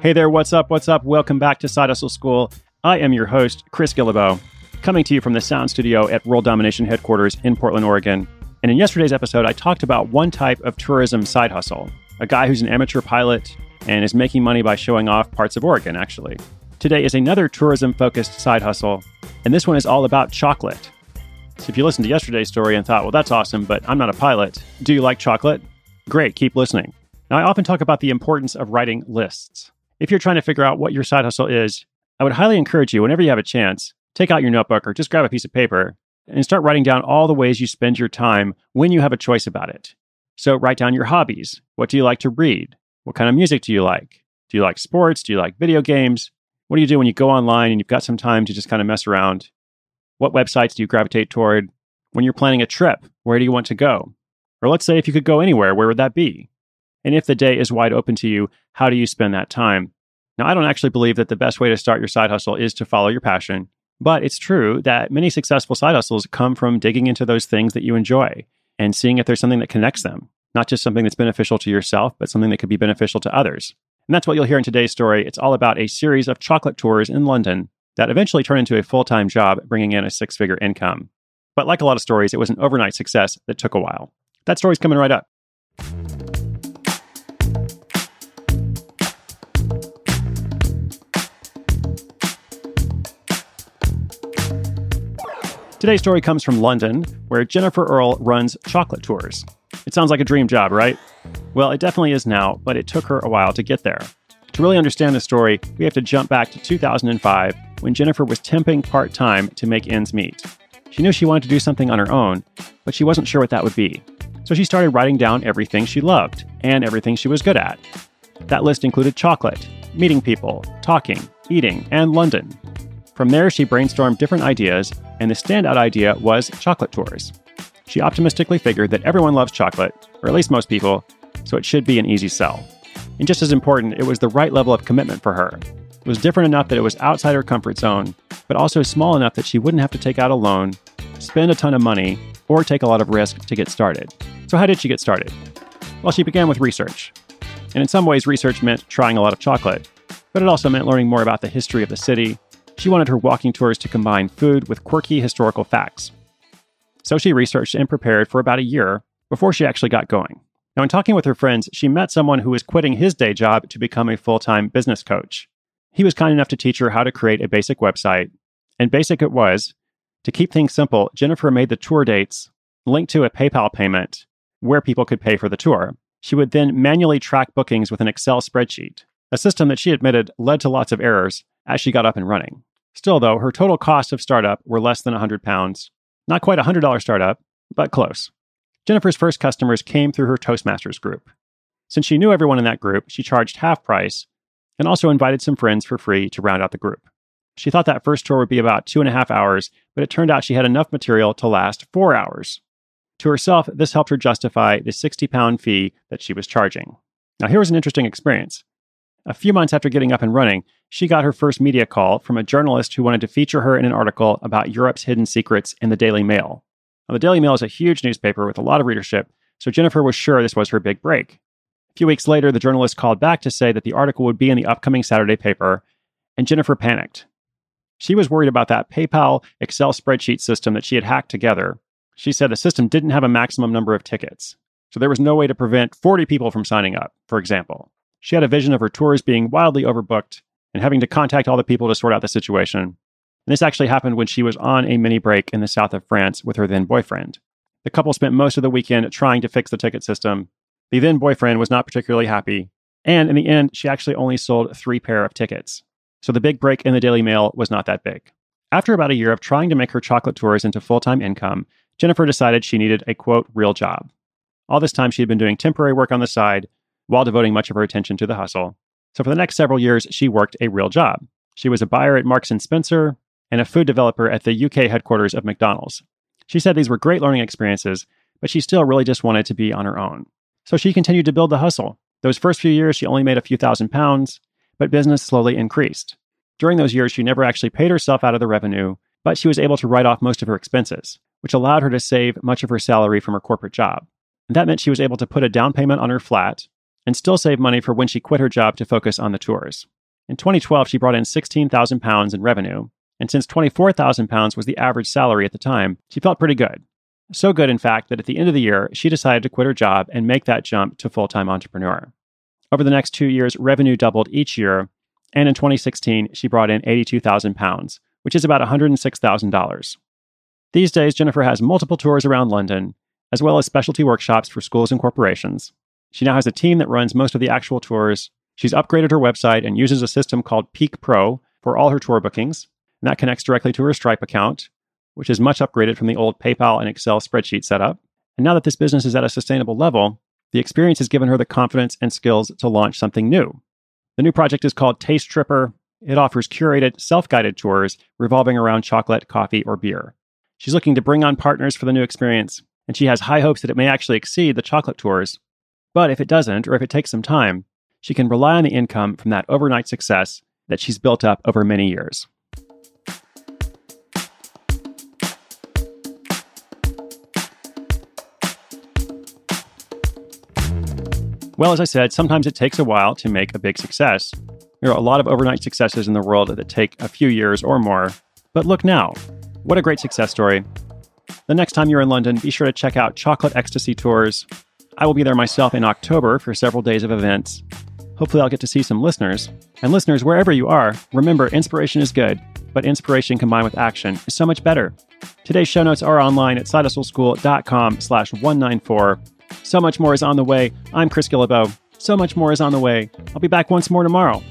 Hey there, what's up? What's up? Welcome back to Side Hustle School. I am your host, Chris Guillebeau, coming to you from the sound studio at World Domination headquarters in Portland, Oregon. And in yesterday's episode, I talked about one type of tourism side hustle a guy who's an amateur pilot and is making money by showing off parts of Oregon, actually. Today is another tourism focused side hustle, and this one is all about chocolate. So if you listened to yesterday's story and thought, well, that's awesome, but I'm not a pilot, do you like chocolate? Great, keep listening. Now, I often talk about the importance of writing lists. If you're trying to figure out what your side hustle is, I would highly encourage you, whenever you have a chance, take out your notebook or just grab a piece of paper and start writing down all the ways you spend your time when you have a choice about it. So write down your hobbies. What do you like to read? What kind of music do you like? Do you like sports? Do you like video games? What do you do when you go online and you've got some time to just kind of mess around? What websites do you gravitate toward? When you're planning a trip, where do you want to go? Or let's say if you could go anywhere, where would that be? And if the day is wide open to you, how do you spend that time? Now, I don't actually believe that the best way to start your side hustle is to follow your passion, but it's true that many successful side hustles come from digging into those things that you enjoy and seeing if there's something that connects them, not just something that's beneficial to yourself, but something that could be beneficial to others. And that's what you'll hear in today's story. It's all about a series of chocolate tours in London that eventually turn into a full time job, bringing in a six figure income. But like a lot of stories, it was an overnight success that took a while. That story's coming right up. Today's story comes from London, where Jennifer Earle runs chocolate tours. It sounds like a dream job, right? Well, it definitely is now, but it took her a while to get there. To really understand the story, we have to jump back to 2005 when Jennifer was temping part time to make ends meet. She knew she wanted to do something on her own, but she wasn't sure what that would be. So she started writing down everything she loved and everything she was good at. That list included chocolate, meeting people, talking, eating, and London. From there, she brainstormed different ideas, and the standout idea was chocolate tours. She optimistically figured that everyone loves chocolate, or at least most people, so it should be an easy sell. And just as important, it was the right level of commitment for her. It was different enough that it was outside her comfort zone, but also small enough that she wouldn't have to take out a loan, spend a ton of money, or take a lot of risk to get started. So, how did she get started? Well, she began with research. And in some ways, research meant trying a lot of chocolate, but it also meant learning more about the history of the city, she wanted her walking tours to combine food with quirky historical facts. So she researched and prepared for about a year before she actually got going. Now, in talking with her friends, she met someone who was quitting his day job to become a full time business coach. He was kind enough to teach her how to create a basic website, and basic it was. To keep things simple, Jennifer made the tour dates linked to a PayPal payment where people could pay for the tour. She would then manually track bookings with an Excel spreadsheet, a system that she admitted led to lots of errors as she got up and running. Still, though, her total costs of startup were less than 100 pounds. Not quite a $100 startup, but close. Jennifer's first customers came through her Toastmasters group. Since she knew everyone in that group, she charged half price and also invited some friends for free to round out the group. She thought that first tour would be about two and a half hours, but it turned out she had enough material to last four hours. To herself, this helped her justify the 60 pound fee that she was charging. Now, here was an interesting experience. A few months after getting up and running, she got her first media call from a journalist who wanted to feature her in an article about Europe's hidden secrets in the Daily Mail. Now, the Daily Mail is a huge newspaper with a lot of readership, so Jennifer was sure this was her big break. A few weeks later, the journalist called back to say that the article would be in the upcoming Saturday paper, and Jennifer panicked. She was worried about that PayPal Excel spreadsheet system that she had hacked together. She said the system didn't have a maximum number of tickets, so there was no way to prevent 40 people from signing up, for example. She had a vision of her tours being wildly overbooked and having to contact all the people to sort out the situation. And this actually happened when she was on a mini break in the south of France with her then boyfriend. The couple spent most of the weekend trying to fix the ticket system. The then boyfriend was not particularly happy, and in the end, she actually only sold three pair of tickets. So the big break in the Daily Mail was not that big. After about a year of trying to make her chocolate tours into full time income, Jennifer decided she needed a quote, real job. All this time, she had been doing temporary work on the side while devoting much of her attention to the hustle. So for the next several years, she worked a real job. She was a buyer at Marks and Spencer and a food developer at the UK headquarters of McDonald's. She said these were great learning experiences, but she still really just wanted to be on her own. So she continued to build the hustle. Those first few years, she only made a few thousand pounds, but business slowly increased. During those years, she never actually paid herself out of the revenue, but she was able to write off most of her expenses, which allowed her to save much of her salary from her corporate job. And that meant she was able to put a down payment on her flat and still save money for when she quit her job to focus on the tours. In 2012, she brought in 16,000 pounds in revenue, and since 24,000 pounds was the average salary at the time, she felt pretty good. So good, in fact, that at the end of the year, she decided to quit her job and make that jump to full time entrepreneur. Over the next two years, revenue doubled each year, and in 2016, she brought in 82,000 pounds, which is about $106,000. These days, Jennifer has multiple tours around London, as well as specialty workshops for schools and corporations. She now has a team that runs most of the actual tours. She's upgraded her website and uses a system called Peek Pro for all her tour bookings, and that connects directly to her Stripe account, which is much upgraded from the old PayPal and Excel spreadsheet setup. And now that this business is at a sustainable level, the experience has given her the confidence and skills to launch something new. The new project is called Taste Tripper. It offers curated, self guided tours revolving around chocolate, coffee, or beer. She's looking to bring on partners for the new experience, and she has high hopes that it may actually exceed the chocolate tours. But if it doesn't, or if it takes some time, she can rely on the income from that overnight success that she's built up over many years. Well, as I said, sometimes it takes a while to make a big success. There are a lot of overnight successes in the world that take a few years or more. But look now. What a great success story. The next time you're in London, be sure to check out Chocolate Ecstasy Tours. I will be there myself in October for several days of events. Hopefully, I'll get to see some listeners. And listeners, wherever you are, remember inspiration is good, but inspiration combined with action is so much better. Today's show notes are online at sidehustleschool.com slash 194. So much more is on the way. I'm Chris Guillebeau. So much more is on the way. I'll be back once more tomorrow.